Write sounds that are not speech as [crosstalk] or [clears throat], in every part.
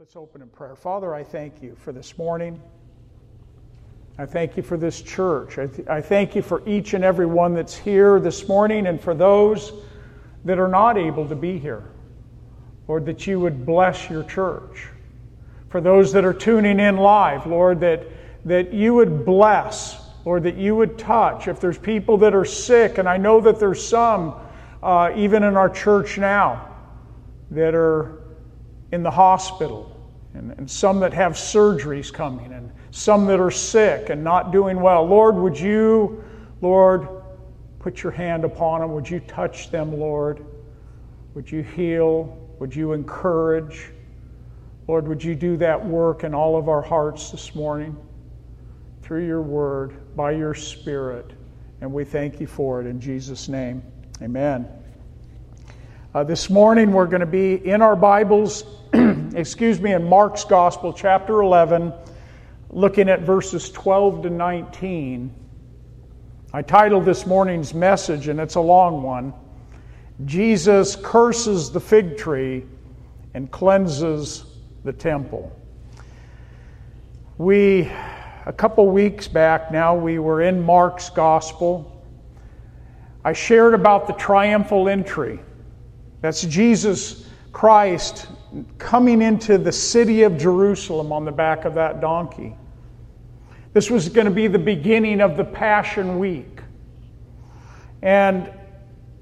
Let's open in prayer. Father, I thank you for this morning. I thank you for this church. I, th- I, thank you for each and every one that's here this morning and for those that are not able to be here. Lord, that you would bless your church. For those that are tuning in live, Lord, that, that you would bless, Lord, that you would touch. If there's people that are sick, and I know that there's some uh, even in our church now that are in the hospital, and, and some that have surgeries coming, and some that are sick and not doing well. Lord, would you, Lord, put your hand upon them? Would you touch them, Lord? Would you heal? Would you encourage? Lord, would you do that work in all of our hearts this morning through your word, by your spirit? And we thank you for it in Jesus' name. Amen. Uh, this morning we're going to be in our Bibles, [clears throat] excuse me, in Mark's Gospel, chapter 11, looking at verses 12 to 19. I titled this morning's message, and it's a long one Jesus curses the fig tree and cleanses the temple. We, a couple weeks back now, we were in Mark's Gospel. I shared about the triumphal entry that's Jesus Christ coming into the city of Jerusalem on the back of that donkey. This was going to be the beginning of the Passion Week. And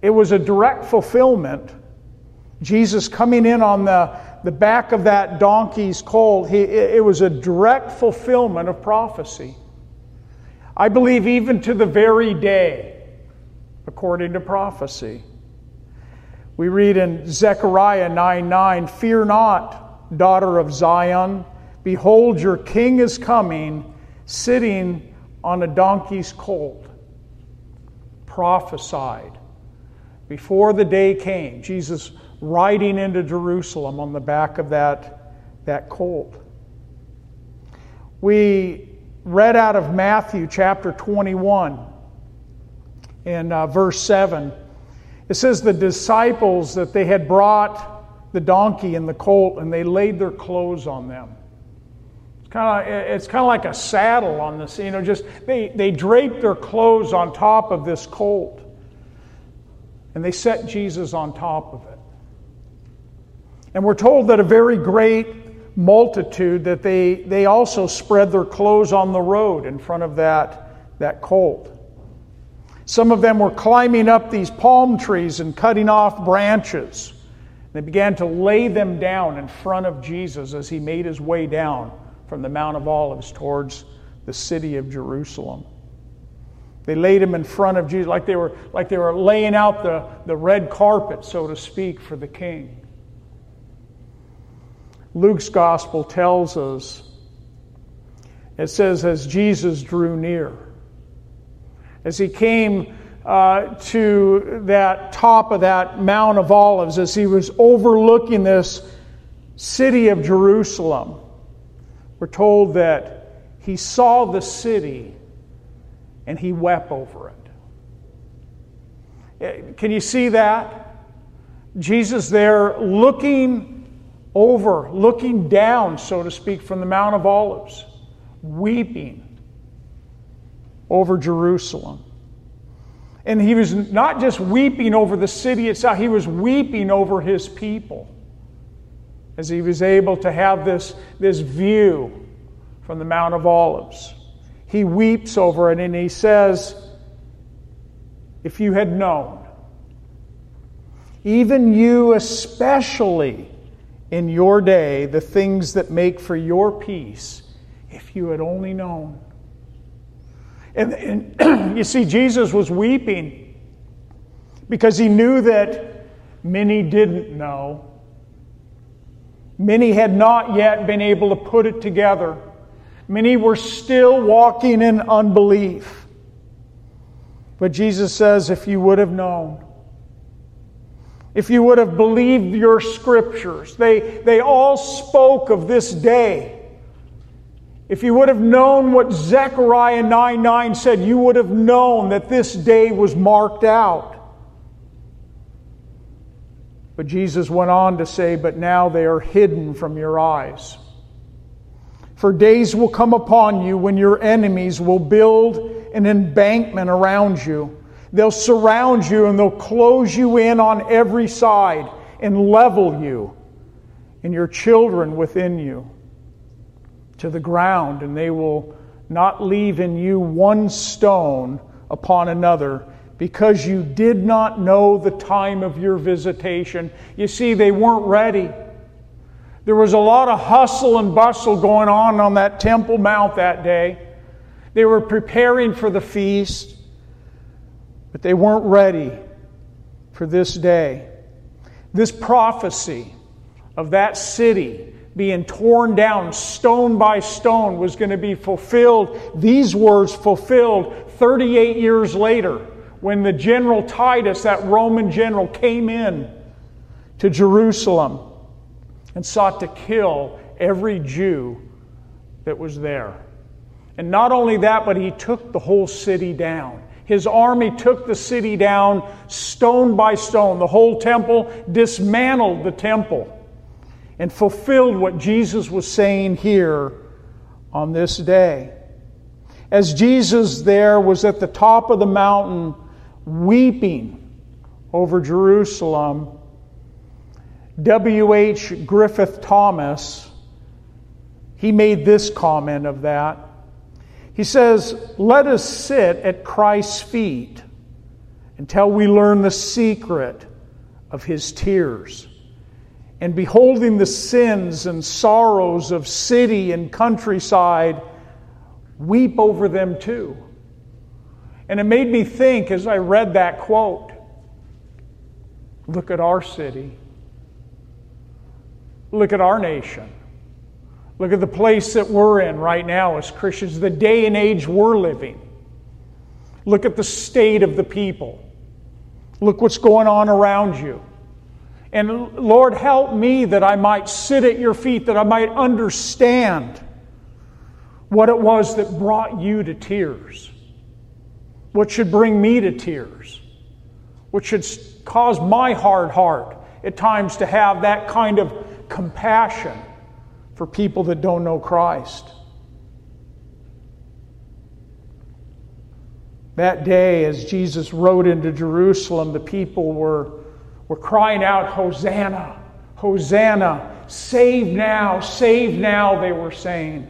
it was a direct fulfillment. Jesus coming in on the, the back of that donkey's colt, it was a direct fulfillment of prophecy. I believe even to the very day, according to prophecy. We read in Zechariah 9 9, Fear not, daughter of Zion. Behold, your king is coming, sitting on a donkey's colt. Prophesied. Before the day came, Jesus riding into Jerusalem on the back of that, that colt. We read out of Matthew chapter 21 in uh, verse 7 it says the disciples that they had brought the donkey and the colt and they laid their clothes on them. It's kind of it's kind of like a saddle on this, you know, just they, they draped their clothes on top of this colt. And they set Jesus on top of it. And we're told that a very great multitude that they, they also spread their clothes on the road in front of that, that colt. Some of them were climbing up these palm trees and cutting off branches. They began to lay them down in front of Jesus as he made his way down from the Mount of Olives towards the city of Jerusalem. They laid him in front of Jesus like they were, like they were laying out the, the red carpet, so to speak, for the king. Luke's gospel tells us it says, as Jesus drew near, as he came uh, to that top of that Mount of Olives, as he was overlooking this city of Jerusalem, we're told that he saw the city and he wept over it. Eh, can you see that? Jesus there looking over, looking down, so to speak, from the Mount of Olives, weeping over Jerusalem. And he was not just weeping over the city itself, he was weeping over his people as he was able to have this, this view from the Mount of Olives. He weeps over it and he says, If you had known, even you especially in your day, the things that make for your peace, if you had only known. And, and [clears throat] you see, Jesus was weeping because he knew that many didn't know. Many had not yet been able to put it together. Many were still walking in unbelief. But Jesus says, if you would have known, if you would have believed your scriptures, they, they all spoke of this day if you would have known what Zechariah 9 9 said, you would have known that this day was marked out. But Jesus went on to say, But now they are hidden from your eyes. For days will come upon you when your enemies will build an embankment around you. They'll surround you and they'll close you in on every side and level you and your children within you to the ground, and they will not leave in you one stone upon another because you did not know the time of your visitation. You see, they weren't ready. There was a lot of hustle and bustle going on on that Temple Mount that day. They were preparing for the feast, but they weren't ready for this day. This prophecy of that city being torn down stone by stone was going to be fulfilled. These words fulfilled 38 years later when the general Titus, that Roman general, came in to Jerusalem and sought to kill every Jew that was there. And not only that, but he took the whole city down. His army took the city down stone by stone, the whole temple, dismantled the temple and fulfilled what Jesus was saying here on this day. As Jesus there was at the top of the mountain weeping over Jerusalem, W.H. Griffith Thomas, he made this comment of that. He says, Let us sit at Christ's feet until we learn the secret of his tears and beholding the sins and sorrows of city and countryside, weep over them too. And it made me think as I read that quote look at our city, look at our nation. Look at the place that we're in right now as Christians, the day and age we're living. Look at the state of the people. Look what's going on around you. And Lord, help me that I might sit at your feet, that I might understand what it was that brought you to tears, what should bring me to tears, what should cause my hard heart at times to have that kind of compassion for people that don't know Christ. That day, as Jesus rode into Jerusalem, the people were were crying out, Hosanna, Hosanna, save now, save now, they were saying.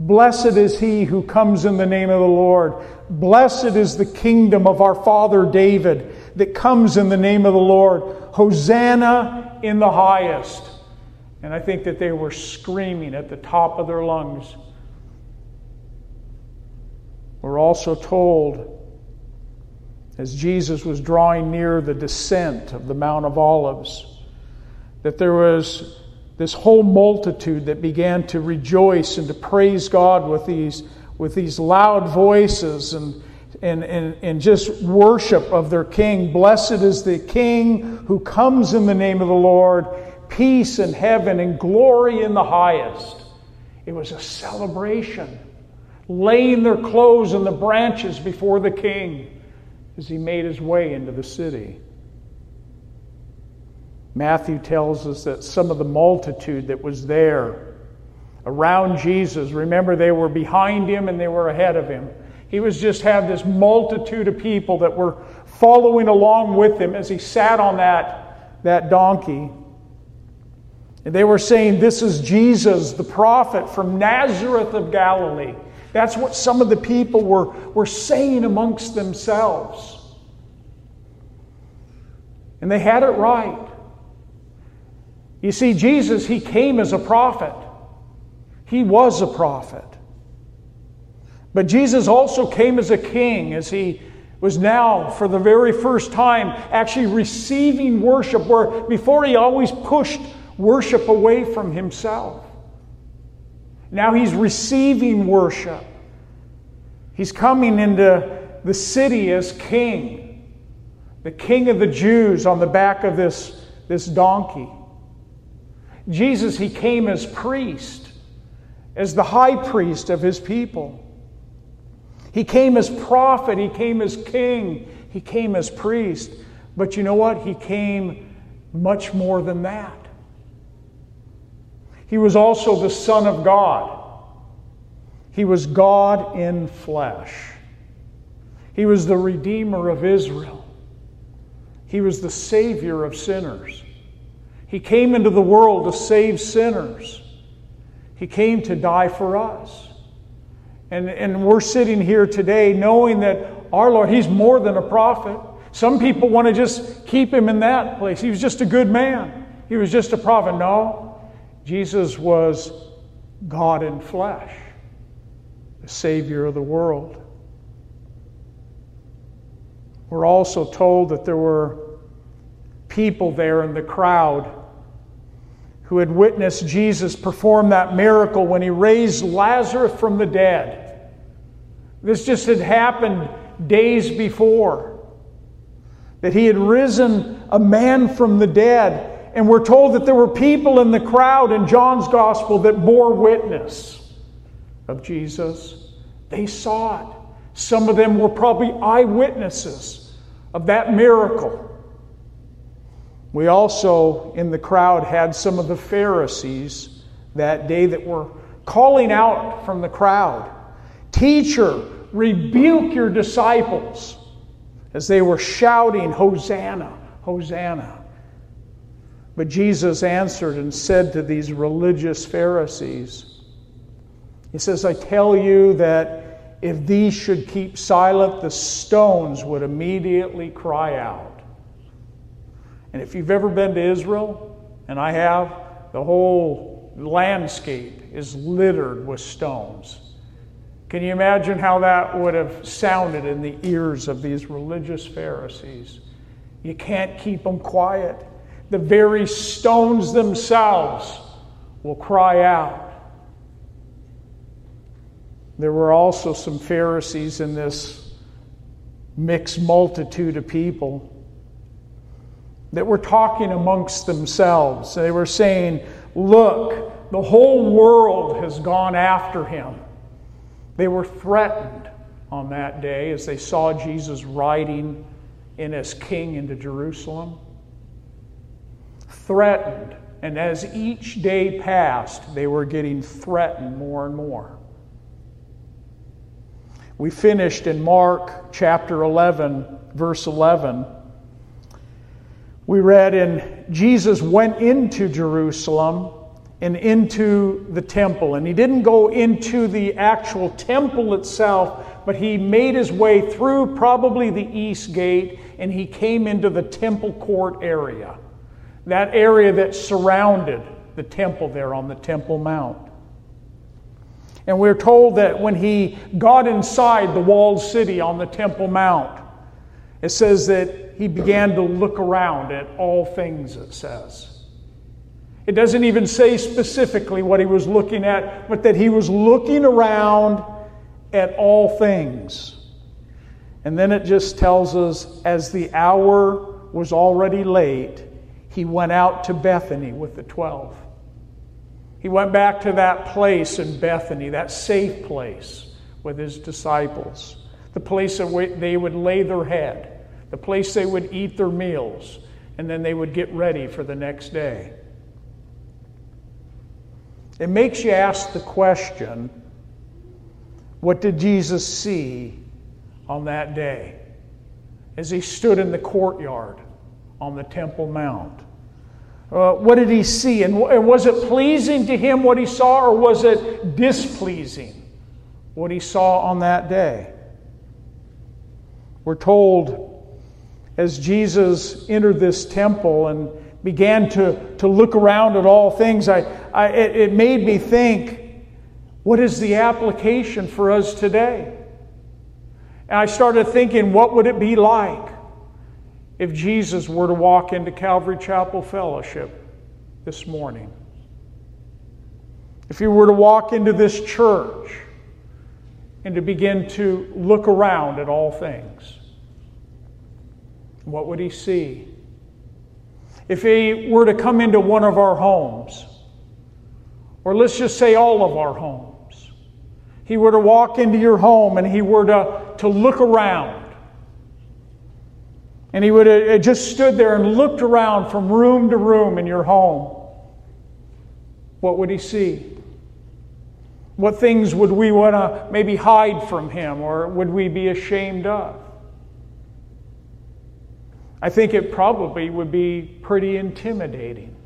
Blessed is he who comes in the name of the Lord. Blessed is the kingdom of our father David that comes in the name of the Lord. Hosanna in the highest. And I think that they were screaming at the top of their lungs. We're also told as Jesus was drawing near the descent of the Mount of Olives, that there was this whole multitude that began to rejoice and to praise God with these, with these loud voices and, and, and, and just worship of their King. Blessed is the King who comes in the name of the Lord, peace in heaven and glory in the highest. It was a celebration, laying their clothes in the branches before the King as he made his way into the city. Matthew tells us that some of the multitude that was there around Jesus, remember they were behind him and they were ahead of him. He was just had this multitude of people that were following along with him as he sat on that, that donkey. And they were saying, This is Jesus, the prophet from Nazareth of Galilee. That's what some of the people were, were saying amongst themselves. And they had it right. You see, Jesus, he came as a prophet. He was a prophet. But Jesus also came as a king, as he was now, for the very first time, actually receiving worship, where before he always pushed worship away from himself. Now he's receiving worship. He's coming into the city as king, the king of the Jews on the back of this, this donkey. Jesus, he came as priest, as the high priest of his people. He came as prophet, he came as king, he came as priest. But you know what? He came much more than that. He was also the Son of God. He was God in flesh. He was the Redeemer of Israel. He was the Savior of sinners. He came into the world to save sinners. He came to die for us. And, and we're sitting here today knowing that our Lord, He's more than a prophet. Some people want to just keep Him in that place. He was just a good man, He was just a prophet. No, Jesus was God in flesh, the Savior of the world. We're also told that there were people there in the crowd who had witnessed Jesus perform that miracle when he raised Lazarus from the dead. This just had happened days before. That he had risen a man from the dead. And we're told that there were people in the crowd in John's gospel that bore witness of Jesus. They saw it. Some of them were probably eyewitnesses of that miracle. We also, in the crowd, had some of the Pharisees that day that were calling out from the crowd Teacher, rebuke your disciples as they were shouting, Hosanna, Hosanna. But Jesus answered and said to these religious Pharisees, He says, I tell you that if these should keep silent, the stones would immediately cry out. And if you've ever been to Israel, and I have, the whole landscape is littered with stones. Can you imagine how that would have sounded in the ears of these religious Pharisees? You can't keep them quiet. The very stones themselves will cry out. There were also some Pharisees in this mixed multitude of people that were talking amongst themselves. They were saying, Look, the whole world has gone after him. They were threatened on that day as they saw Jesus riding in as king into Jerusalem. Threatened. And as each day passed, they were getting threatened more and more. We finished in Mark chapter 11, verse 11 we read in Jesus went into Jerusalem and into the temple. And he didn't go into the actual temple itself, but he made his way through probably the east gate and he came into the temple court area. That area that surrounded the temple there on the Temple Mount. And we're told that when he got inside the walled city on the Temple Mount, it says that he began to look around at all things, it says. It doesn't even say specifically what he was looking at, but that he was looking around at all things. And then it just tells us as the hour was already late, he went out to Bethany with the twelve. He went back to that place in Bethany, that safe place with his disciples, the place where they would lay their head the place they would eat their meals, and then they would get ready for the next day. It makes you ask the question what did Jesus see on that day as he stood in the courtyard on the Temple Mount? Uh, what did he see? And, and was it pleasing to him what he saw, or was it displeasing what he saw on that day? We're told as Jesus entered this temple and began to, to look around at all things, I, I, it, it made me think what is the application for us today? And I started thinking, what would it be like if Jesus were to walk into Calvary Chapel Fellowship this morning? If he were to walk into this church and to begin to look around at all things? what would he see? If he were to come into one of our homes, or let's just say all of our homes, he were to walk into your home and he were to, to look around, and he would have just stood there and looked around from room to room in your home, what would he see? What things would we want to maybe hide from him or would we be ashamed of? I think it probably would be pretty intimidating.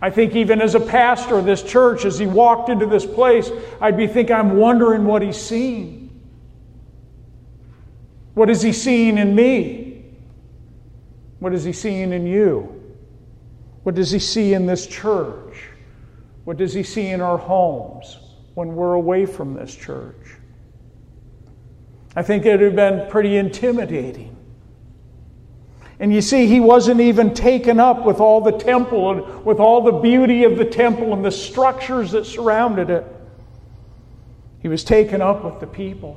I think even as a pastor of this church, as he walked into this place, I'd be thinking, I'm wondering what he's seeing. What is he seeing in me? What is he seeing in you? What does he see in this church? What does he see in our homes when we're away from this church? I think it would have been pretty intimidating. And you see, he wasn't even taken up with all the temple and with all the beauty of the temple and the structures that surrounded it. He was taken up with the people.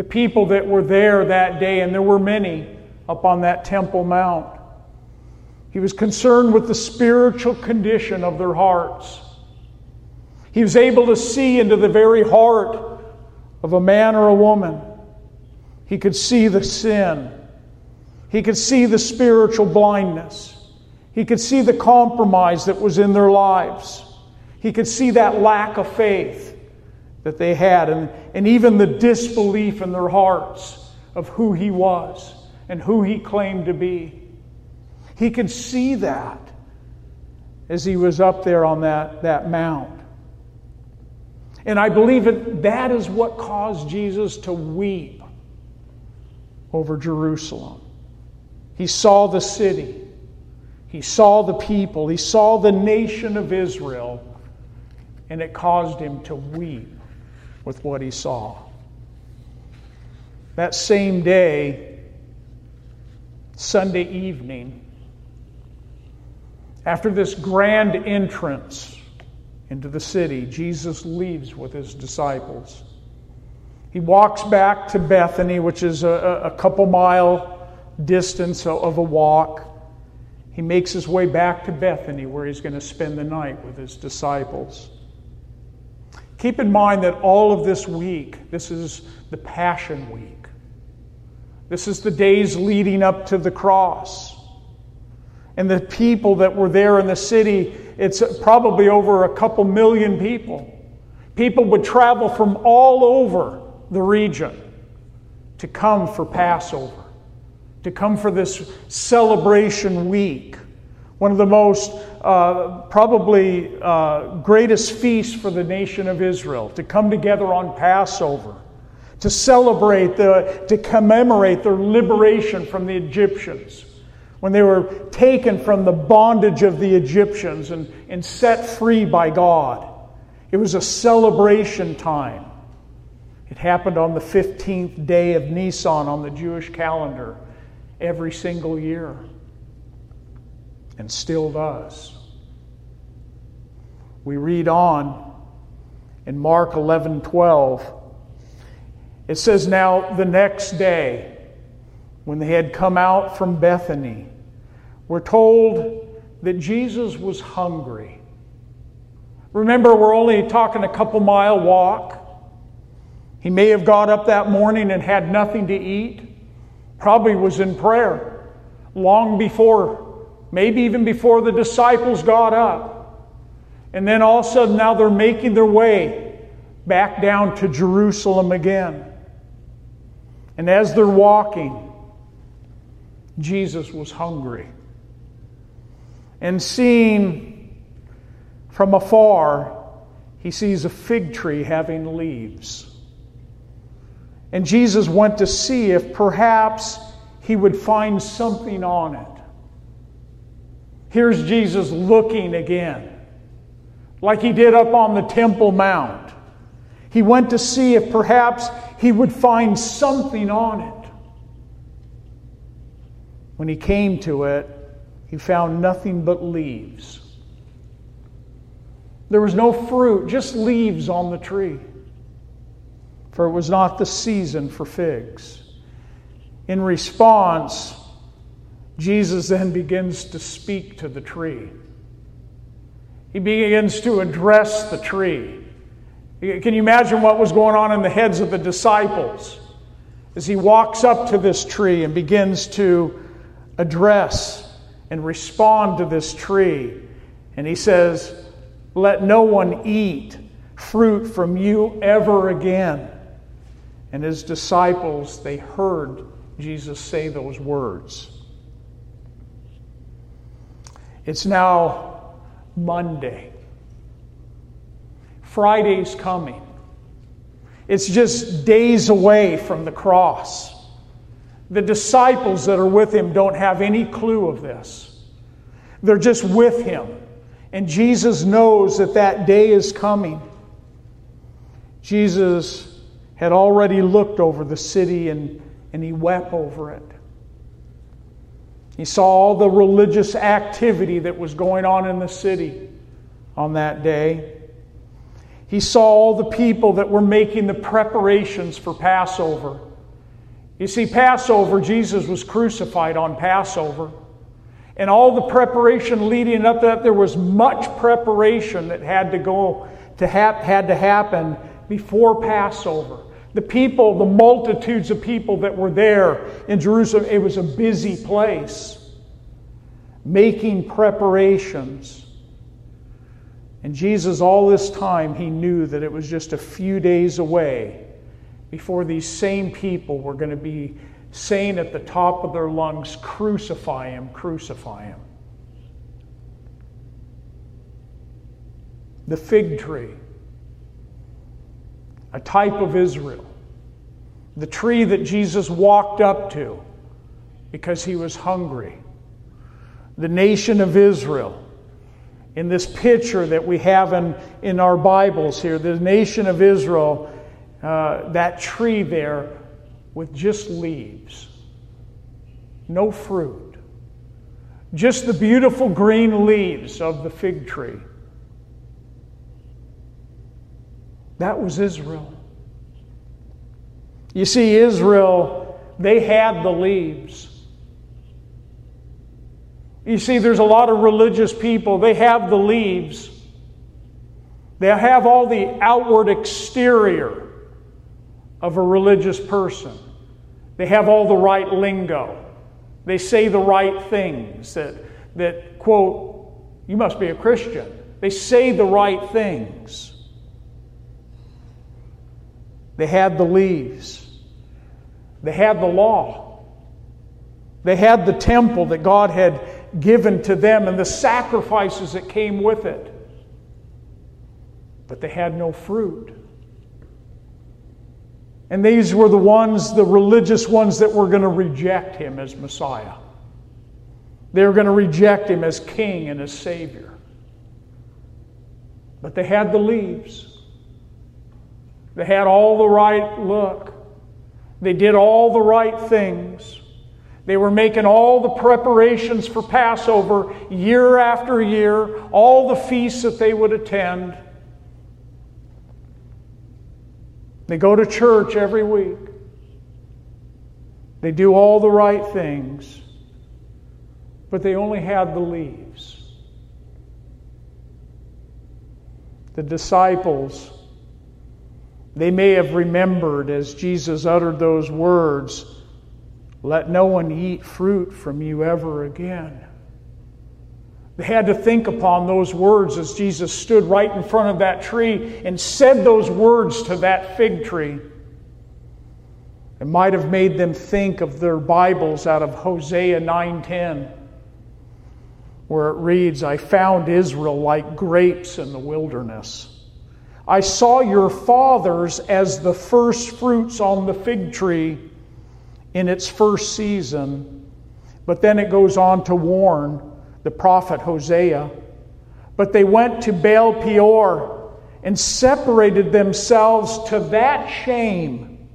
The people that were there that day, and there were many up on that Temple Mount. He was concerned with the spiritual condition of their hearts. He was able to see into the very heart of a man or a woman. He could see the sin he could see the spiritual blindness. He could see the compromise that was in their lives. He could see that lack of faith that they had, and, and even the disbelief in their hearts of who he was and who he claimed to be. He could see that as he was up there on that, that mount. And I believe that that is what caused Jesus to weep over Jerusalem. He saw the city, he saw the people, he saw the nation of Israel, and it caused him to weep with what he saw. That same day, Sunday evening, after this grand entrance into the city, Jesus leaves with his disciples. He walks back to Bethany, which is a, a couple mile distance of a walk. He makes his way back to Bethany where he's going to spend the night with his disciples. Keep in mind that all of this week, this is the Passion Week. This is the days leading up to the cross. And the people that were there in the city, it's probably over a couple million people. People would travel from all over the region to come for Passover to come for this celebration week, one of the most uh, probably uh, greatest feasts for the nation of Israel, to come together on Passover, to celebrate, the, to commemorate their liberation from the Egyptians. When they were taken from the bondage of the Egyptians and, and set free by God. It was a celebration time. It happened on the 15th day of Nisan on the Jewish calendar every single year and still does. We read on in Mark 11 12. It says, Now the next day, when they had come out from Bethany, we're told that Jesus was hungry. Remember, we're only talking a couple mile walk. He may have got up that morning and had nothing to eat probably was in prayer long before, maybe even before the disciples got up. And then all of a sudden, now they're making their way back down to Jerusalem again. And as they're walking, Jesus was hungry. And seeing from afar, he sees a fig tree having leaves. And Jesus went to see if perhaps he would find something on it. Here's Jesus looking again, like he did up on the Temple Mount. He went to see if perhaps he would find something on it. When he came to it, he found nothing but leaves. There was no fruit, just leaves on the tree for it was not the season for figs. In response, Jesus then begins to speak to the tree. He begins to address the tree. Can you imagine what was going on in the heads of the disciples? as he walks up to this tree and begins to address and respond to this tree. And he says, Let no one eat fruit from you ever again. And his disciples, they heard Jesus say those words. It's now Monday. Friday's coming. It's just days away from the cross. The disciples that are with him don't have any clue of this. They're just with him. And Jesus knows that that day is coming. Jesus had already looked over the city and, and he wept over it. He saw all the religious activity that was going on in the city on that day. He saw all the people that were making the preparations for Passover. You see, Passover, Jesus was crucified on Passover. And all the preparation leading up to that, there was much preparation that had to go to ha- had to happen before Passover. The people, the multitudes of people that were there in Jerusalem, it was a busy place, making preparations. And Jesus, all this time, he knew that it was just a few days away before these same people were going to be saying at the top of their lungs, Crucify him, crucify him. The fig tree, a type of Israel, the tree that Jesus walked up to because he was hungry, the nation of Israel. In this picture that we have in, in our Bibles here, the nation of Israel, uh, that tree there with just leaves, no fruit, just the beautiful green leaves of the fig tree. That was Israel. You see, Israel, they had the leaves. You see, there's a lot of religious people, they have the leaves, they have all the outward exterior of a religious person. They have all the right lingo. They say the right things that, that quote, you must be a Christian. They say the right things. They had the leaves. They had the law. They had the temple that God had given to them and the sacrifices that came with it. But they had no fruit. And these were the ones, the religious ones, that were going to reject him as Messiah. They were going to reject him as king and as savior. But they had the leaves. They had all the right look. They did all the right things. They were making all the preparations for Passover year after year, all the feasts that they would attend. They go to church every week. They do all the right things, but they only had the leaves. The disciples, they may have remembered as Jesus uttered those words let no one eat fruit from you ever again. They had to think upon those words as Jesus stood right in front of that tree and said those words to that fig tree. It might have made them think of their Bibles out of Hosea 9:10 where it reads, "I found Israel like grapes in the wilderness. I saw your fathers as the first fruits on the fig tree." in its first season. But then it goes on to warn the prophet Hosea. But they went to Baal Peor and separated themselves to that shame.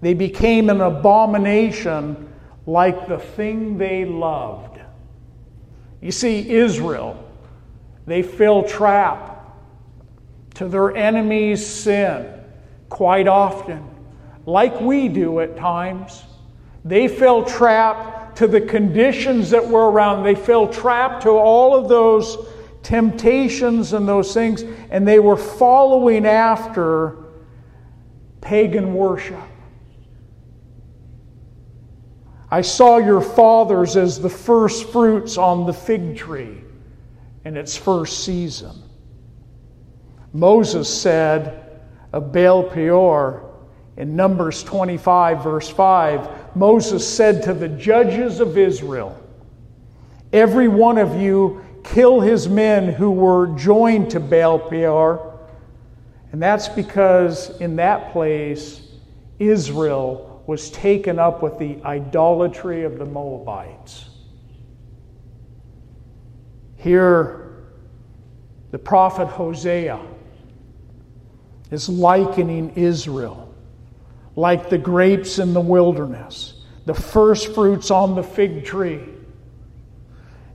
They became an abomination like the thing they loved. You see, Israel, they fell trap to their enemy's sin quite often, like we do at times. They fell trapped to the conditions that were around. They fell trapped to all of those temptations and those things, and they were following after pagan worship. I saw your fathers as the first fruits on the fig tree in its first season. Moses said of Baal Peor in Numbers 25, verse 5, Moses said to the judges of Israel, Every one of you kill his men who were joined to Baal Peor. And that's because in that place, Israel was taken up with the idolatry of the Moabites. Here, the prophet Hosea is likening Israel like the grapes in the wilderness, the first fruits on the fig tree.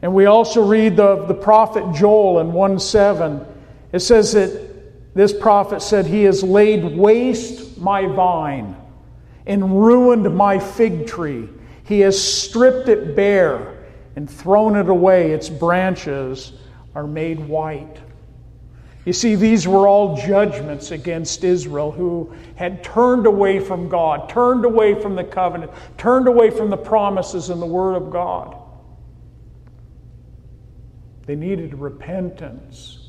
And we also read the, the prophet Joel in 1 7. It says that this prophet said, He has laid waste my vine and ruined my fig tree. He has stripped it bare and thrown it away. Its branches are made white. You see, these were all judgments against Israel who had turned away from God, turned away from the covenant, turned away from the promises and the Word of God. They needed repentance.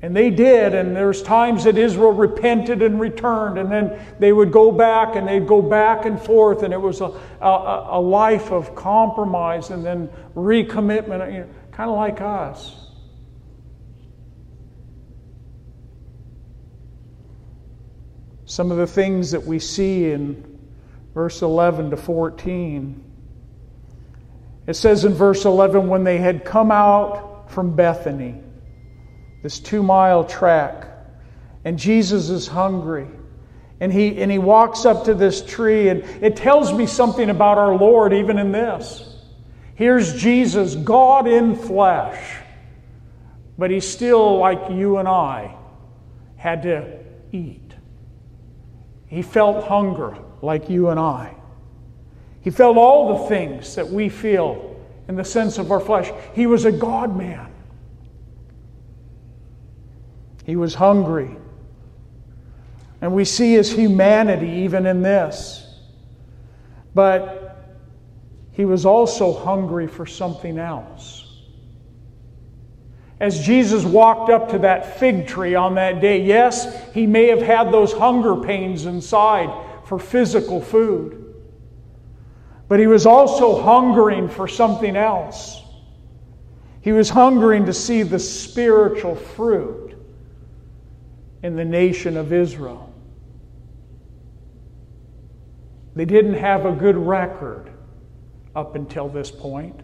And they did, and there's times that Israel repented and returned, and then they would go back and they'd go back and forth, and it was a, a, a life of compromise and then recommitment, you know, kind of like us. Some of the things that we see in verse 11 to 14. It says in verse 11, when they had come out from Bethany, this two mile track. And Jesus is hungry. And he, and he walks up to this tree, and it tells me something about our Lord, even in this. Here's Jesus, God in flesh, but he still, like you and I, had to eat. He felt hunger, like you and I. He felt all the things that we feel in the sense of our flesh. He was a God man. He was hungry. And we see his humanity even in this. But he was also hungry for something else. As Jesus walked up to that fig tree on that day, yes, he may have had those hunger pains inside for physical food. But he was also hungering for something else. He was hungering to see the spiritual fruit in the nation of Israel. They didn't have a good record up until this point.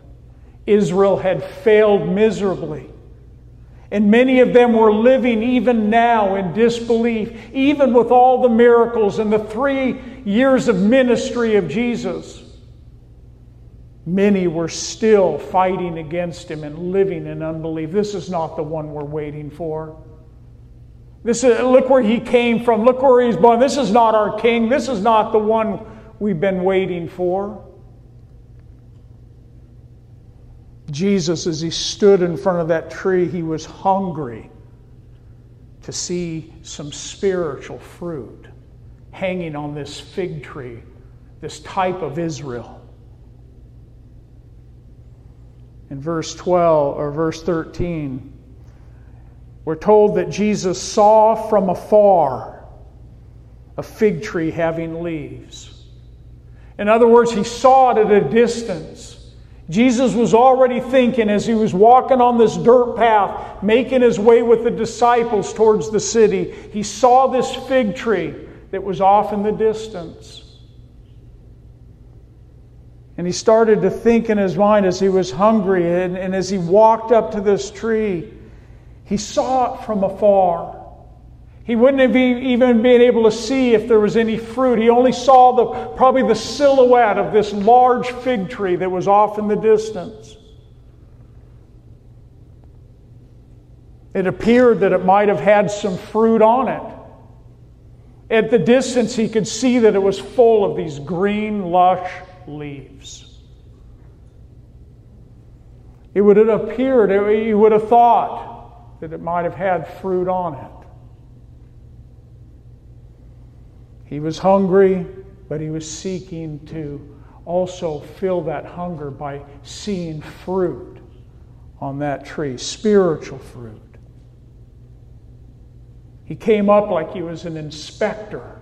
Israel had failed miserably. And many of them were living even now in disbelief, even with all the miracles and the three years of ministry of Jesus. Many were still fighting against him and living in unbelief. This is not the one we're waiting for. This is, look where he came from. Look where he's born. This is not our king. This is not the one we've been waiting for. Jesus, as he stood in front of that tree, he was hungry to see some spiritual fruit hanging on this fig tree, this type of Israel. In verse 12 or verse 13, we're told that Jesus saw from afar a fig tree having leaves. In other words, he saw it at a distance. Jesus was already thinking as he was walking on this dirt path, making his way with the disciples towards the city. He saw this fig tree that was off in the distance. And he started to think in his mind as he was hungry and, and as he walked up to this tree. He saw it from afar. He wouldn't have even been able to see if there was any fruit. He only saw the, probably the silhouette of this large fig tree that was off in the distance. It appeared that it might have had some fruit on it. At the distance, he could see that it was full of these green, lush leaves. It would have appeared, you would have thought, that it might have had fruit on it. He was hungry, but he was seeking to also fill that hunger by seeing fruit on that tree, spiritual fruit. He came up like he was an inspector,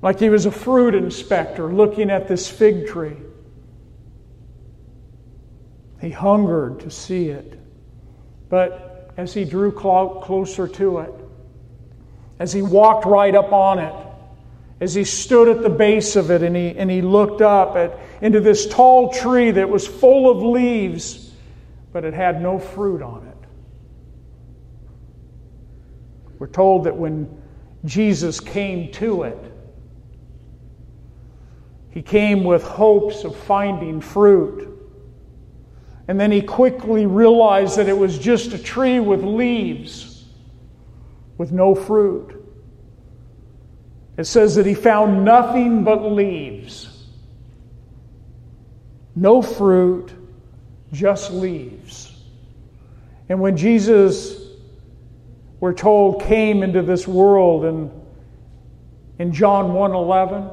like he was a fruit inspector looking at this fig tree. He hungered to see it. But as he drew closer to it, as he walked right up on it, as he stood at the base of it and he, and he looked up at, into this tall tree that was full of leaves, but it had no fruit on it. We're told that when Jesus came to it, he came with hopes of finding fruit. And then he quickly realized that it was just a tree with leaves, with no fruit. It says that he found nothing but leaves. No fruit, just leaves. And when Jesus, we're told, came into this world and in John 1:11,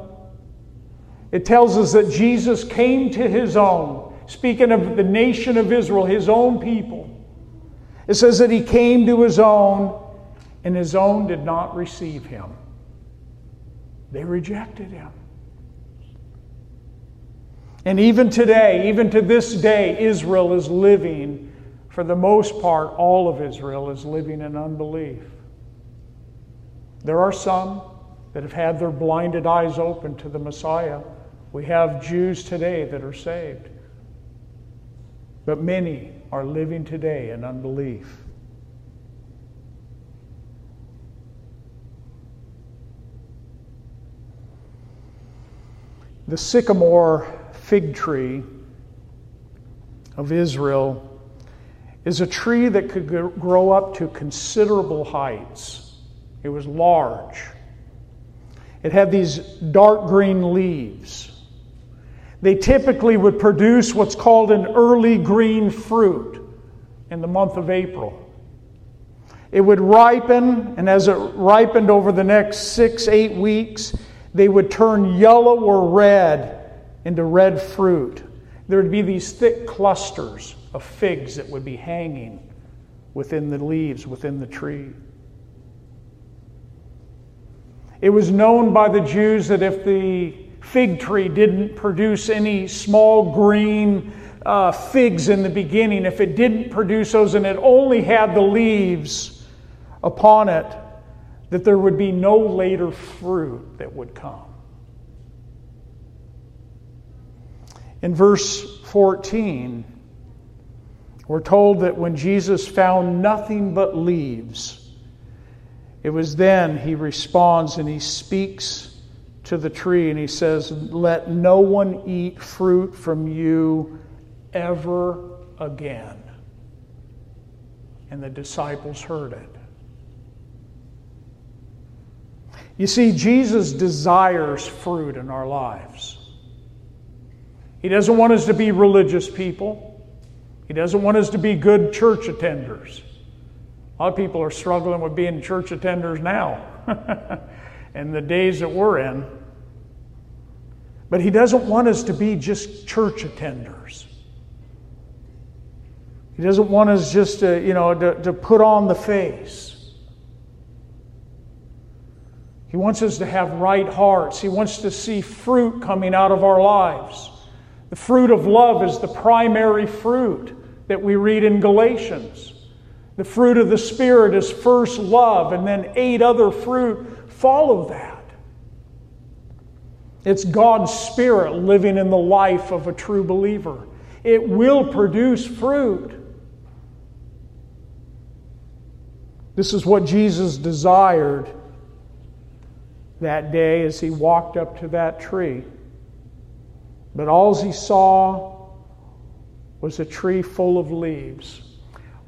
it tells us that Jesus came to his own, speaking of the nation of Israel, his own people. It says that he came to his own, and his own did not receive him. They rejected him. And even today, even to this day, Israel is living, for the most part, all of Israel is living in unbelief. There are some that have had their blinded eyes open to the Messiah. We have Jews today that are saved. But many are living today in unbelief. The sycamore fig tree of Israel is a tree that could grow up to considerable heights. It was large. It had these dark green leaves. They typically would produce what's called an early green fruit in the month of April. It would ripen, and as it ripened over the next six, eight weeks, they would turn yellow or red into red fruit. There would be these thick clusters of figs that would be hanging within the leaves, within the tree. It was known by the Jews that if the fig tree didn't produce any small green uh, figs in the beginning, if it didn't produce those and it only had the leaves upon it, that there would be no later fruit that would come. In verse 14, we're told that when Jesus found nothing but leaves, it was then he responds and he speaks to the tree and he says, Let no one eat fruit from you ever again. And the disciples heard it. You see, Jesus desires fruit in our lives. He doesn't want us to be religious people. He doesn't want us to be good church attenders. A lot of people are struggling with being church attenders now [laughs] in the days that we're in. But He doesn't want us to be just church attenders. He doesn't want us just to, you know, to, to put on the face. He wants us to have right hearts. He wants to see fruit coming out of our lives. The fruit of love is the primary fruit that we read in Galatians. The fruit of the Spirit is first love, and then eight other fruit follow that. It's God's Spirit living in the life of a true believer. It will produce fruit. This is what Jesus desired that day as he walked up to that tree. But all he saw was a tree full of leaves.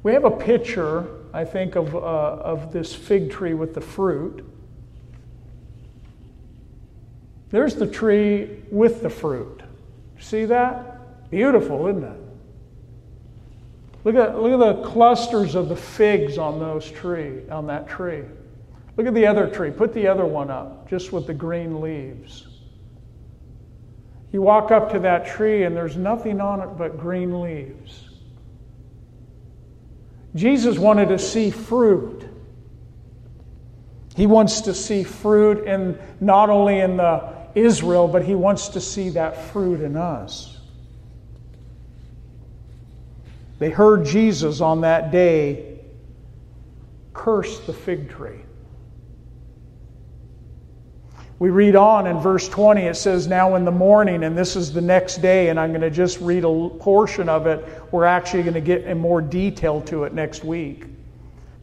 We have a picture, I think, of, uh, of this fig tree with the fruit. There's the tree with the fruit. See that? Beautiful, isn't it? Look at, look at the clusters of the figs on those tree, on that tree. Look at the other tree. Put the other one up, just with the green leaves. You walk up to that tree and there's nothing on it but green leaves. Jesus wanted to see fruit. He wants to see fruit in not only in the Israel, but he wants to see that fruit in us. They heard Jesus on that day curse the fig tree. We read on in verse 20, it says, Now in the morning, and this is the next day, and I'm going to just read a portion of it. We're actually going to get in more detail to it next week.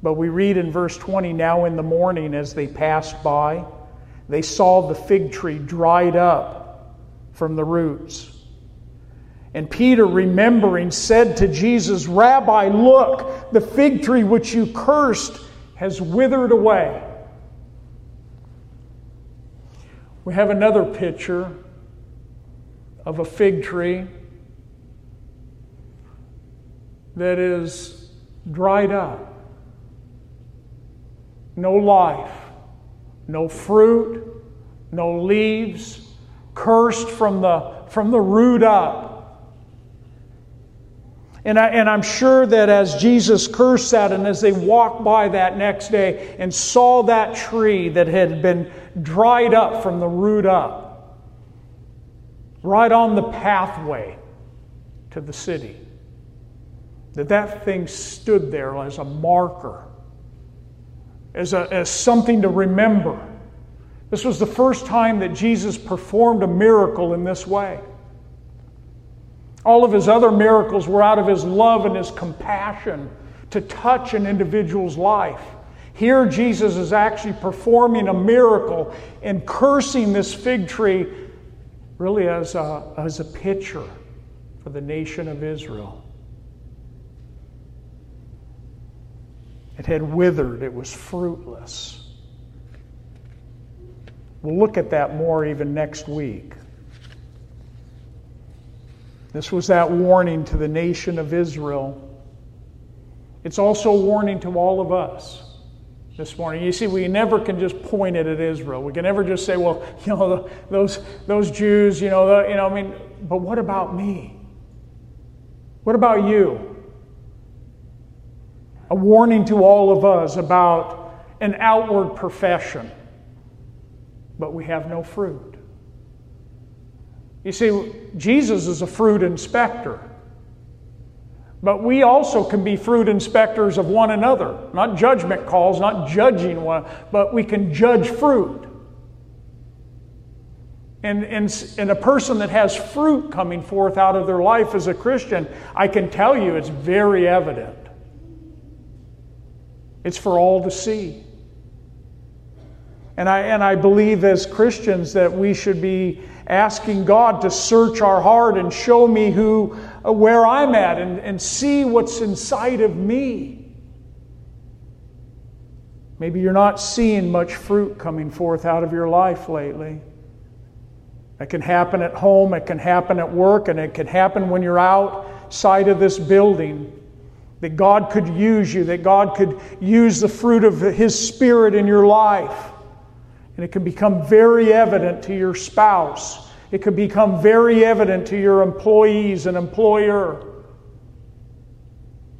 But we read in verse 20, Now in the morning, as they passed by, they saw the fig tree dried up from the roots. And Peter, remembering, said to Jesus, Rabbi, look, the fig tree which you cursed has withered away. We have another picture of a fig tree that is dried up. No life, no fruit, no leaves, cursed from the, from the root up. And, I, and I'm sure that as Jesus cursed that, and as they walked by that next day and saw that tree that had been dried up from the root up, right on the pathway to the city, that that thing stood there as a marker, as, a, as something to remember. This was the first time that Jesus performed a miracle in this way. All of his other miracles were out of his love and his compassion to touch an individual's life. Here, Jesus is actually performing a miracle and cursing this fig tree really as a, as a picture for the nation of Israel. It had withered, it was fruitless. We'll look at that more even next week. This was that warning to the nation of Israel. It's also a warning to all of us this morning. You see, we never can just point it at Israel. We can never just say, well, [laughs] you know, those, those Jews, you know, the, you know, I mean, but what about me? What about you? A warning to all of us about an outward profession, but we have no fruit. You see, Jesus is a fruit inspector. But we also can be fruit inspectors of one another. Not judgment calls, not judging one, but we can judge fruit. And, and, and a person that has fruit coming forth out of their life as a Christian, I can tell you it's very evident. It's for all to see. And I, and I believe as Christians that we should be asking God to search our heart and show me who, uh, where I'm at and, and see what's inside of me. Maybe you're not seeing much fruit coming forth out of your life lately. It can happen at home, it can happen at work, and it can happen when you're outside of this building. That God could use you, that God could use the fruit of His Spirit in your life. And it can become very evident to your spouse. It could become very evident to your employees and employer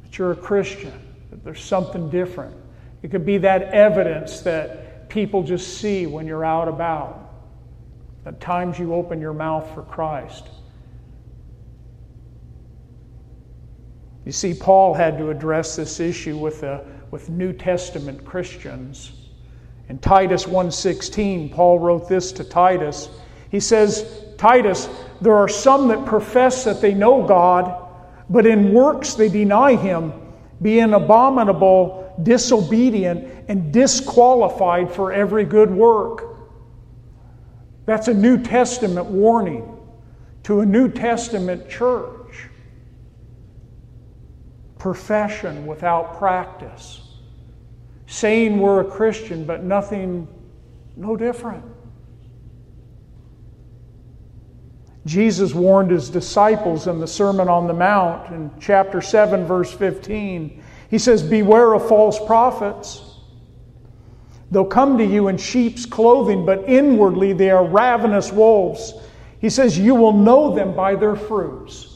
that you're a Christian, that there's something different. It could be that evidence that people just see when you're out about. At times you open your mouth for Christ. You see, Paul had to address this issue with, the, with New Testament Christians. In Titus 1:16, Paul wrote this to Titus. He says, "Titus, there are some that profess that they know God, but in works they deny him, being abominable, disobedient, and disqualified for every good work." That's a New Testament warning to a New Testament church. Profession without practice saying we're a Christian, but nothing, no different. Jesus warned his disciples in the Sermon on the Mount in chapter 7, verse 15. He says, Beware of false prophets. They'll come to you in sheep's clothing, but inwardly they are ravenous wolves. He says, You will know them by their fruits.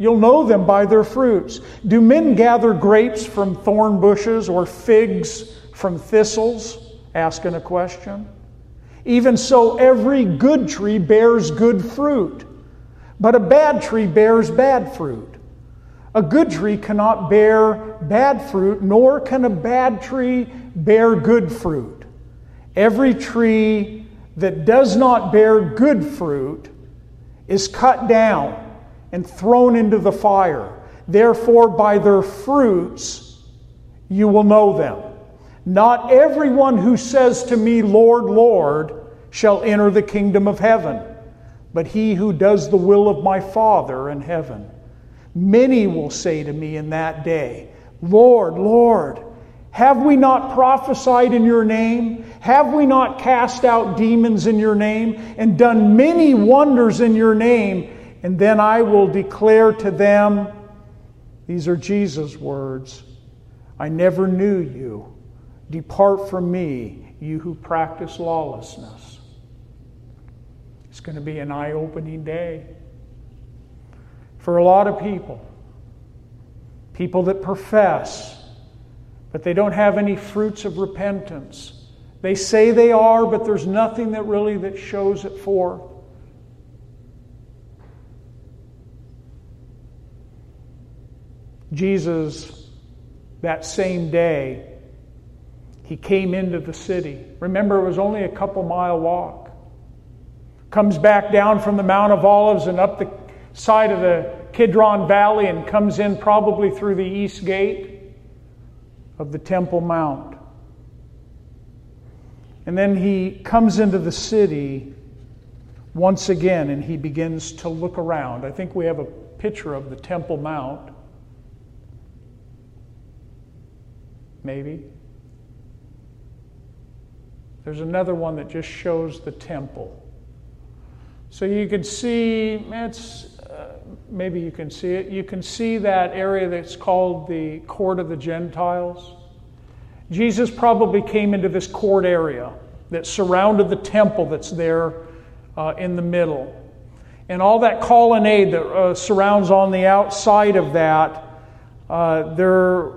You'll know them by their fruits. Do men gather grapes from thorn bushes or figs from thistles? Asking a question. Even so, every good tree bears good fruit, but a bad tree bears bad fruit. A good tree cannot bear bad fruit, nor can a bad tree bear good fruit. Every tree that does not bear good fruit is cut down and thrown into the fire. Therefore, by their fruits you will know them. Not everyone who says to me, Lord, Lord, shall enter the kingdom of heaven, but he who does the will of my Father in heaven. Many will say to me in that day, Lord, Lord, have we not prophesied in your name? Have we not cast out demons in your name and done many wonders in your name? And then I will declare to them, these are Jesus' words, I never knew you. Depart from me, you who practice lawlessness. It's going to be an eye opening day for a lot of people. People that profess, but they don't have any fruits of repentance. They say they are, but there's nothing that really that shows it forth. Jesus, that same day, he came into the city. Remember, it was only a couple mile walk. Comes back down from the Mount of Olives and up the side of the Kidron Valley and comes in probably through the east gate of the Temple Mount. And then he comes into the city once again and he begins to look around. I think we have a picture of the Temple Mount. Maybe. There's another one that just shows the temple. So you can see, it's, uh, maybe you can see it. You can see that area that's called the court of the Gentiles. Jesus probably came into this court area that surrounded the temple that's there uh, in the middle. And all that colonnade that uh, surrounds on the outside of that, uh, there,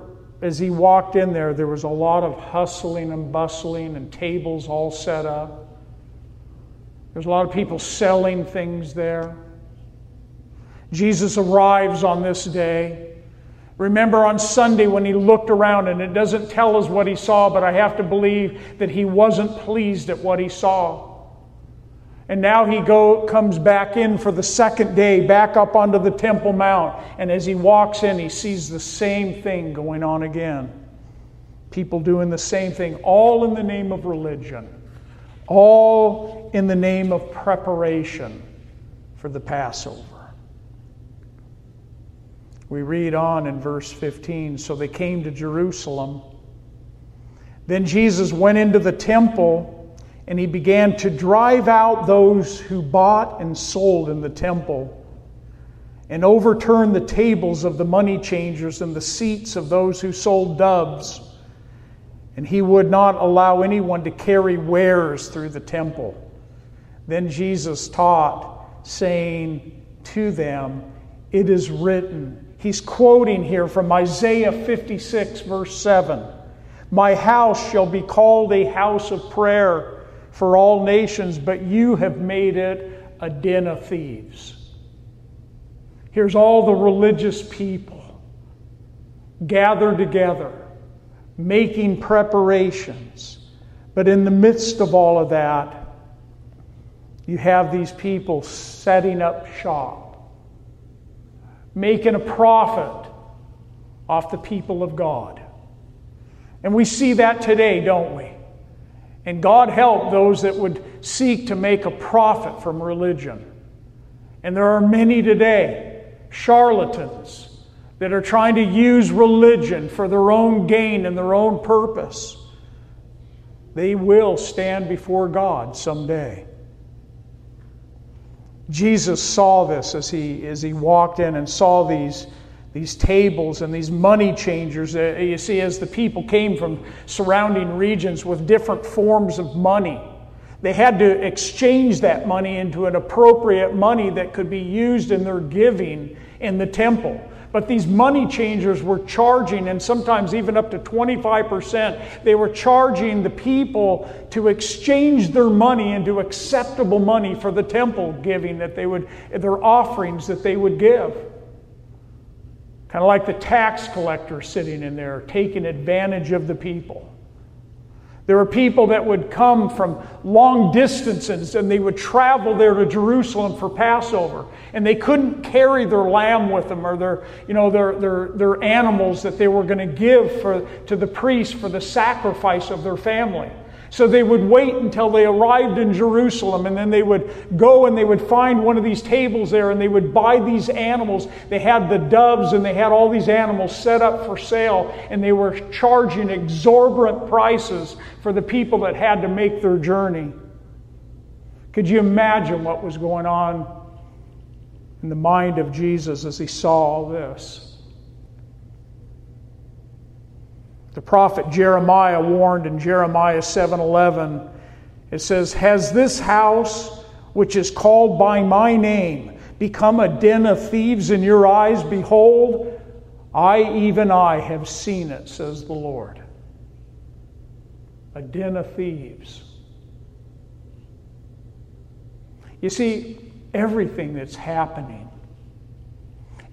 as he walked in there, there was a lot of hustling and bustling and tables all set up. There's a lot of people selling things there. Jesus arrives on this day. Remember on Sunday when he looked around, and it doesn't tell us what he saw, but I have to believe that he wasn't pleased at what he saw. And now he go, comes back in for the second day, back up onto the Temple Mount. And as he walks in, he sees the same thing going on again. People doing the same thing, all in the name of religion all in the name of preparation for the Passover. We read on in verse 15 So they came to Jerusalem. Then Jesus went into the temple and he began to drive out those who bought and sold in the temple and overturn the tables of the money changers and the seats of those who sold doves and he would not allow anyone to carry wares through the temple. Then Jesus taught, saying to them, It is written. He's quoting here from Isaiah 56, verse 7 My house shall be called a house of prayer for all nations, but you have made it a den of thieves. Here's all the religious people gathered together making preparations. But in the midst of all of that, you have these people setting up shop, making a profit off the people of God. And we see that today, don't we? And God help those that would seek to make a profit from religion. And there are many today, charlatans, that are trying to use religion for their own gain and their own purpose, they will stand before God someday. Jesus saw this as he, as he walked in and saw these, these tables and these money changers. Uh, you see, as the people came from surrounding regions with different forms of money, They had to exchange that money into an appropriate money that could be used in their giving in the temple. But these money changers were charging, and sometimes even up to 25%, they were charging the people to exchange their money into acceptable money for the temple giving that they would, their offerings that they would give. Kind of like the tax collector sitting in there, taking advantage of the people. There were people that would come from long distances and they would travel there to Jerusalem for Passover. And they couldn't carry their lamb with them or their, you know, their, their, their animals that they were going to give for, to the priest for the sacrifice of their family. So they would wait until they arrived in Jerusalem and then they would go and they would find one of these tables there and they would buy these animals. They had the doves and they had all these animals set up for sale and they were charging exorbitant prices for the people that had to make their journey. Could you imagine what was going on in the mind of Jesus as he saw all this? The prophet Jeremiah warned in Jeremiah 7:11 it says has this house which is called by my name become a den of thieves in your eyes? Behold I even I have seen it says the Lord. A den of thieves. You see everything that's happening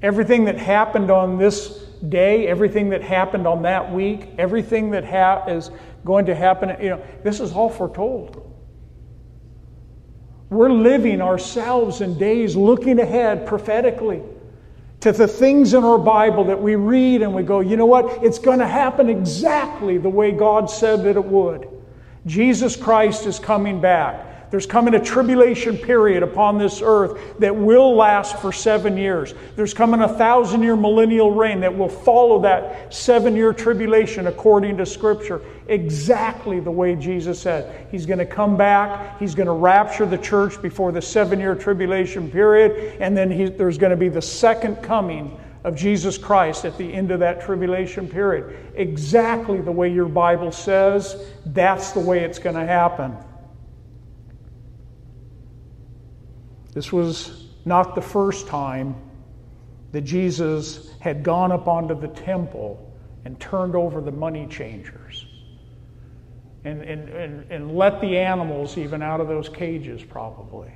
everything that happened on this day, everything that happened on that week, everything that ha- is going to happen, you know, this is all foretold. We're living ourselves in days looking ahead prophetically to the things in our Bible that we read and we go, you know what? It's going to happen exactly the way God said that it would. Jesus Christ is coming back. There's coming a tribulation period upon this earth that will last for seven years. There's coming a thousand year millennial reign that will follow that seven year tribulation according to Scripture. Exactly the way Jesus said. He's going to come back, He's going to rapture the church before the seven year tribulation period, and then he, there's going to be the second coming of Jesus Christ at the end of that tribulation period. Exactly the way your Bible says, that's the way it's going to happen. This was not the first time that Jesus had gone up onto the temple and turned over the money changers and, and, and, and let the animals even out of those cages, probably.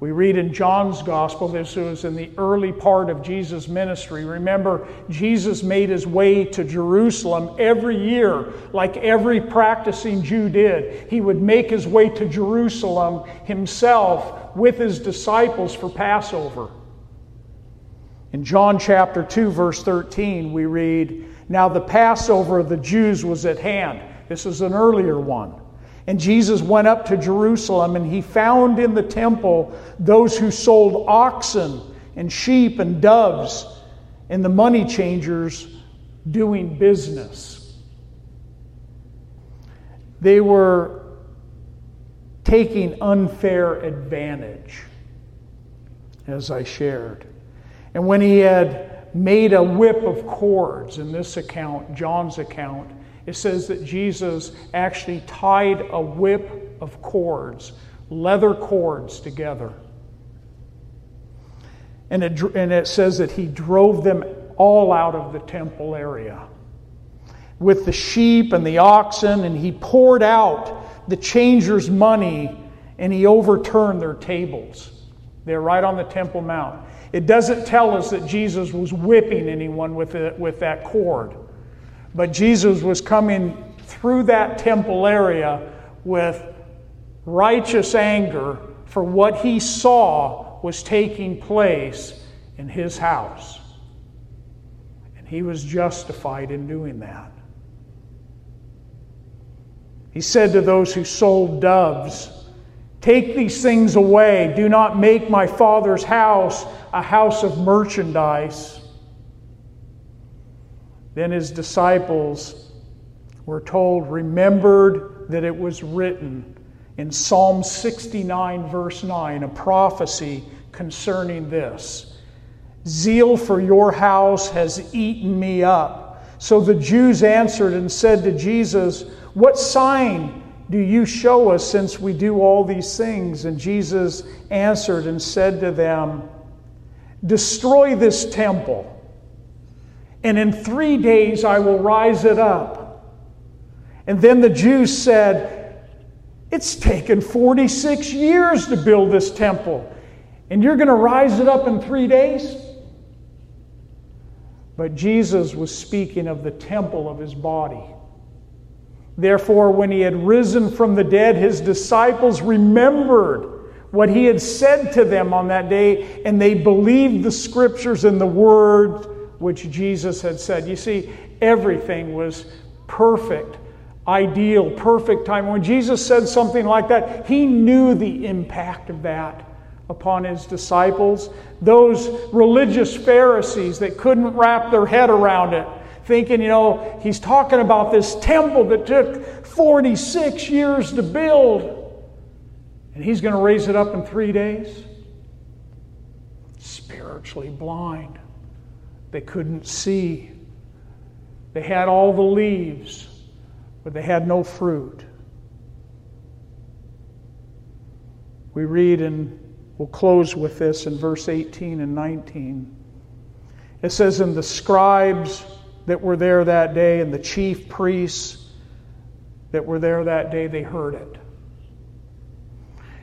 We read in John's gospel, this was in the early part of Jesus' ministry. Remember, Jesus made his way to Jerusalem every year, like every practicing Jew did. He would make his way to Jerusalem himself with his disciples for Passover. In John chapter 2, verse 13, we read, Now the Passover of the Jews was at hand. This is an earlier one. And Jesus went up to Jerusalem and he found in the temple those who sold oxen and sheep and doves and the money changers doing business. They were taking unfair advantage, as I shared. And when he had made a whip of cords, in this account, John's account, it says that Jesus actually tied a whip of cords, leather cords together. And it, and it says that he drove them all out of the temple area with the sheep and the oxen, and he poured out the changers' money and he overturned their tables. They're right on the Temple Mount. It doesn't tell us that Jesus was whipping anyone with, it, with that cord. But Jesus was coming through that temple area with righteous anger for what he saw was taking place in his house. And he was justified in doing that. He said to those who sold doves, Take these things away. Do not make my father's house a house of merchandise. Then his disciples were told, remembered that it was written in Psalm 69, verse 9, a prophecy concerning this Zeal for your house has eaten me up. So the Jews answered and said to Jesus, What sign do you show us since we do all these things? And Jesus answered and said to them, Destroy this temple, and in three days I will rise it up. And then the Jews said, It's taken 46 years to build this temple, and you're going to rise it up in three days? But Jesus was speaking of the temple of his body. Therefore, when he had risen from the dead, his disciples remembered what he had said to them on that day, and they believed the scriptures and the word which Jesus had said. You see, everything was perfect, ideal, perfect time. When Jesus said something like that, he knew the impact of that upon his disciples. Those religious Pharisees that couldn't wrap their head around it, thinking, you know, he's talking about this temple that took 46 years to build, and he's going to raise it up in three days. Spiritually blind. They couldn't see. They had all the leaves, but they had no fruit. We read and We'll close with this in verse 18 and 19. It says, And the scribes that were there that day and the chief priests that were there that day, they heard it.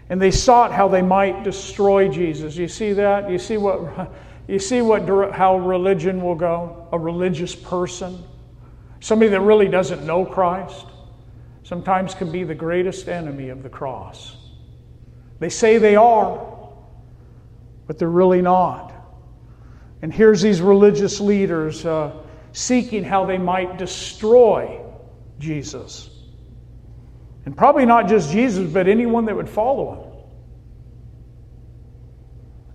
And they sought how they might destroy Jesus. You see that? You see what you see what how religion will go? A religious person, somebody that really doesn't know Christ, sometimes can be the greatest enemy of the cross. They say they are, but they're really not. And here's these religious leaders uh, seeking how they might destroy Jesus. And probably not just Jesus, but anyone that would follow him.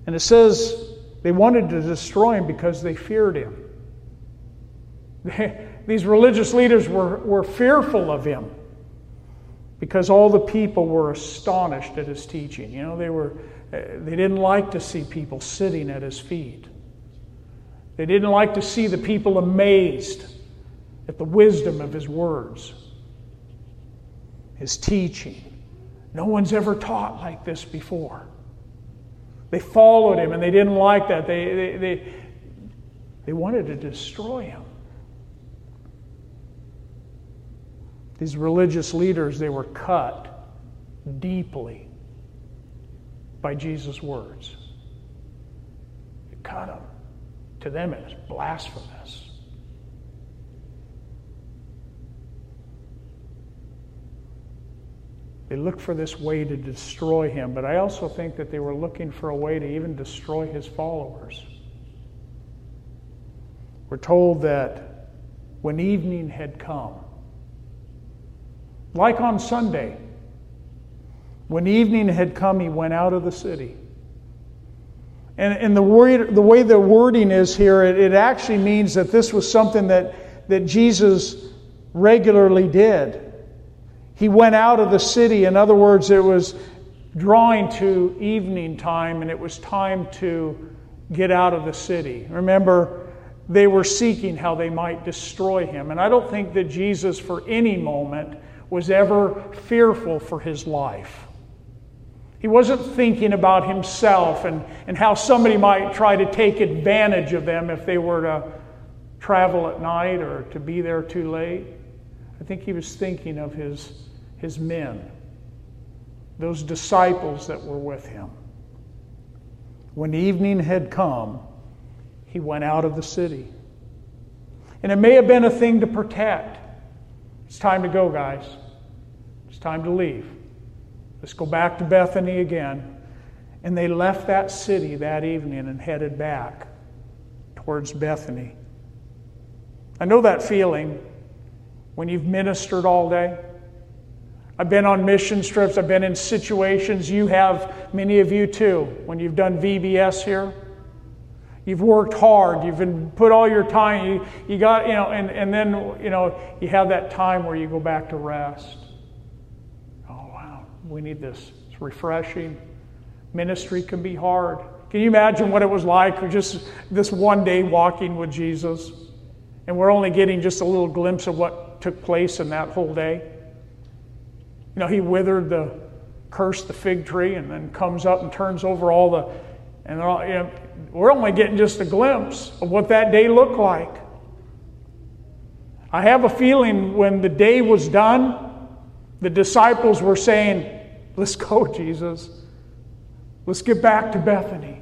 And it says they wanted to destroy him because they feared him. [laughs] These religious leaders were, were fearful of him because all the people were astonished at his teaching. You know, they were uh, they didn't like to see people sitting at his feet. They didn't like to see the people amazed at the wisdom of his words, his teaching. No one's ever taught like this before. They followed him and they didn't like that. They, they, they, they wanted to destroy him. These religious leaders, they were cut deeply by Jesus' words. It cut them. To them, it was blasphemous. They looked for this way to destroy him, but I also think that they were looking for a way to even destroy his followers. We're told that when evening had come, like on Sunday, when evening had come, he went out of the city. And, and the, word, the way the wording is here, it, it actually means that this was something that, that Jesus regularly did. He went out of the city. In other words, it was drawing to evening time and it was time to get out of the city. Remember, they were seeking how they might destroy him. And I don't think that Jesus, for any moment, was ever fearful for his life. He wasn't thinking about himself and, and how somebody might try to take advantage of them if they were to travel at night or to be there too late. I think he was thinking of his, his men, those disciples that were with him. When evening had come, he went out of the city. And it may have been a thing to protect. It's time to go, guys. It's time to leave. Let's go back to Bethany again. And they left that city that evening and headed back towards Bethany. I know that feeling when you've ministered all day. I've been on mission trips, I've been in situations, you have, many of you too, when you've done VBS here. You've worked hard, you've been, put all your time, you, you got, you know, and, and then, you know, you have that time where you go back to rest. Oh, wow, we need this. It's refreshing. Ministry can be hard. Can you imagine what it was like just this one day walking with Jesus? And we're only getting just a little glimpse of what took place in that whole day. You know, he withered the, cursed the fig tree and then comes up and turns over all the, and all, you know, we're only getting just a glimpse of what that day looked like. I have a feeling when the day was done, the disciples were saying, Let's go, [laughs] Jesus. Let's get back to Bethany.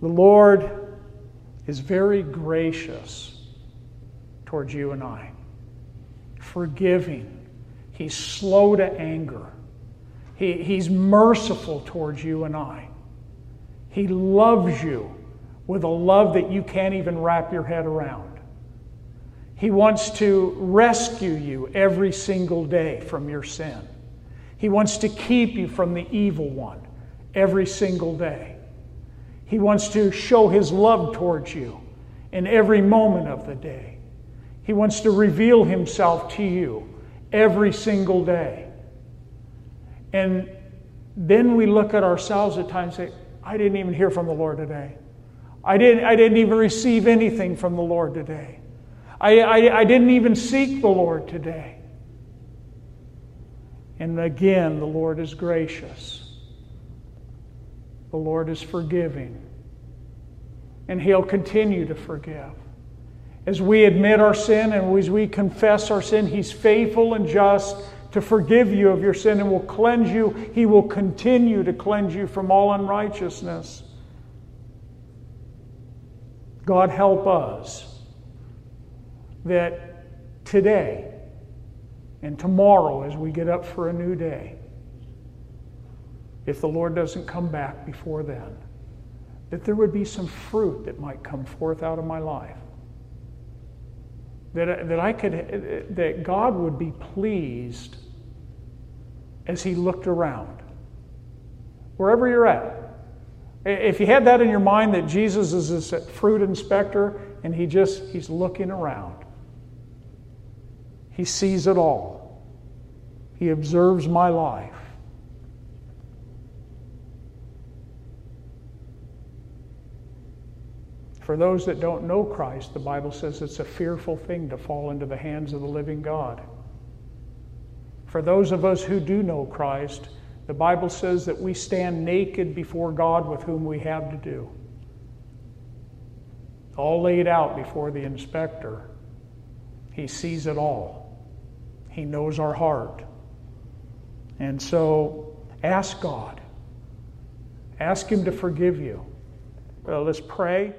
The Lord is very gracious towards you and I, forgiving. He's slow to anger. He, he's merciful towards you and I. He loves you with a love that you can't even wrap your head around. He wants to rescue you every single day from your sin. He wants to keep you from the evil one every single day. He wants to show His love towards you in every moment of the day. He wants to reveal Himself to you every single day. And then we look at ourselves at times and say, I didn't even hear from the Lord today. I didn't, I didn't even receive anything from the Lord today. I, I, I didn't even seek the Lord today. And again, the Lord is gracious. The Lord is forgiving. And He'll continue to forgive. As we admit our sin and as we confess our sin, He's faithful and just to forgive you of your sin and will cleanse you. He will continue to cleanse you from all unrighteousness. God help us that today and tomorrow, as we get up for a new day, if the Lord doesn't come back before then, that there would be some fruit that might come forth out of my life. That, that I could, that God would be pleased as He looked around. Wherever you're at. If you had that in your mind that Jesus is this fruit inspector and he just, he's looking around. He sees it all. He observes my life. For those that don't know Christ, the Bible says it's a fearful thing to fall into the hands of the living God. For those of us who do know Christ, the Bible says that we stand naked before God with whom we have to do. All laid out before the inspector. He sees it all. He knows our heart. And so ask God. Ask Him to forgive you. Well, let's pray.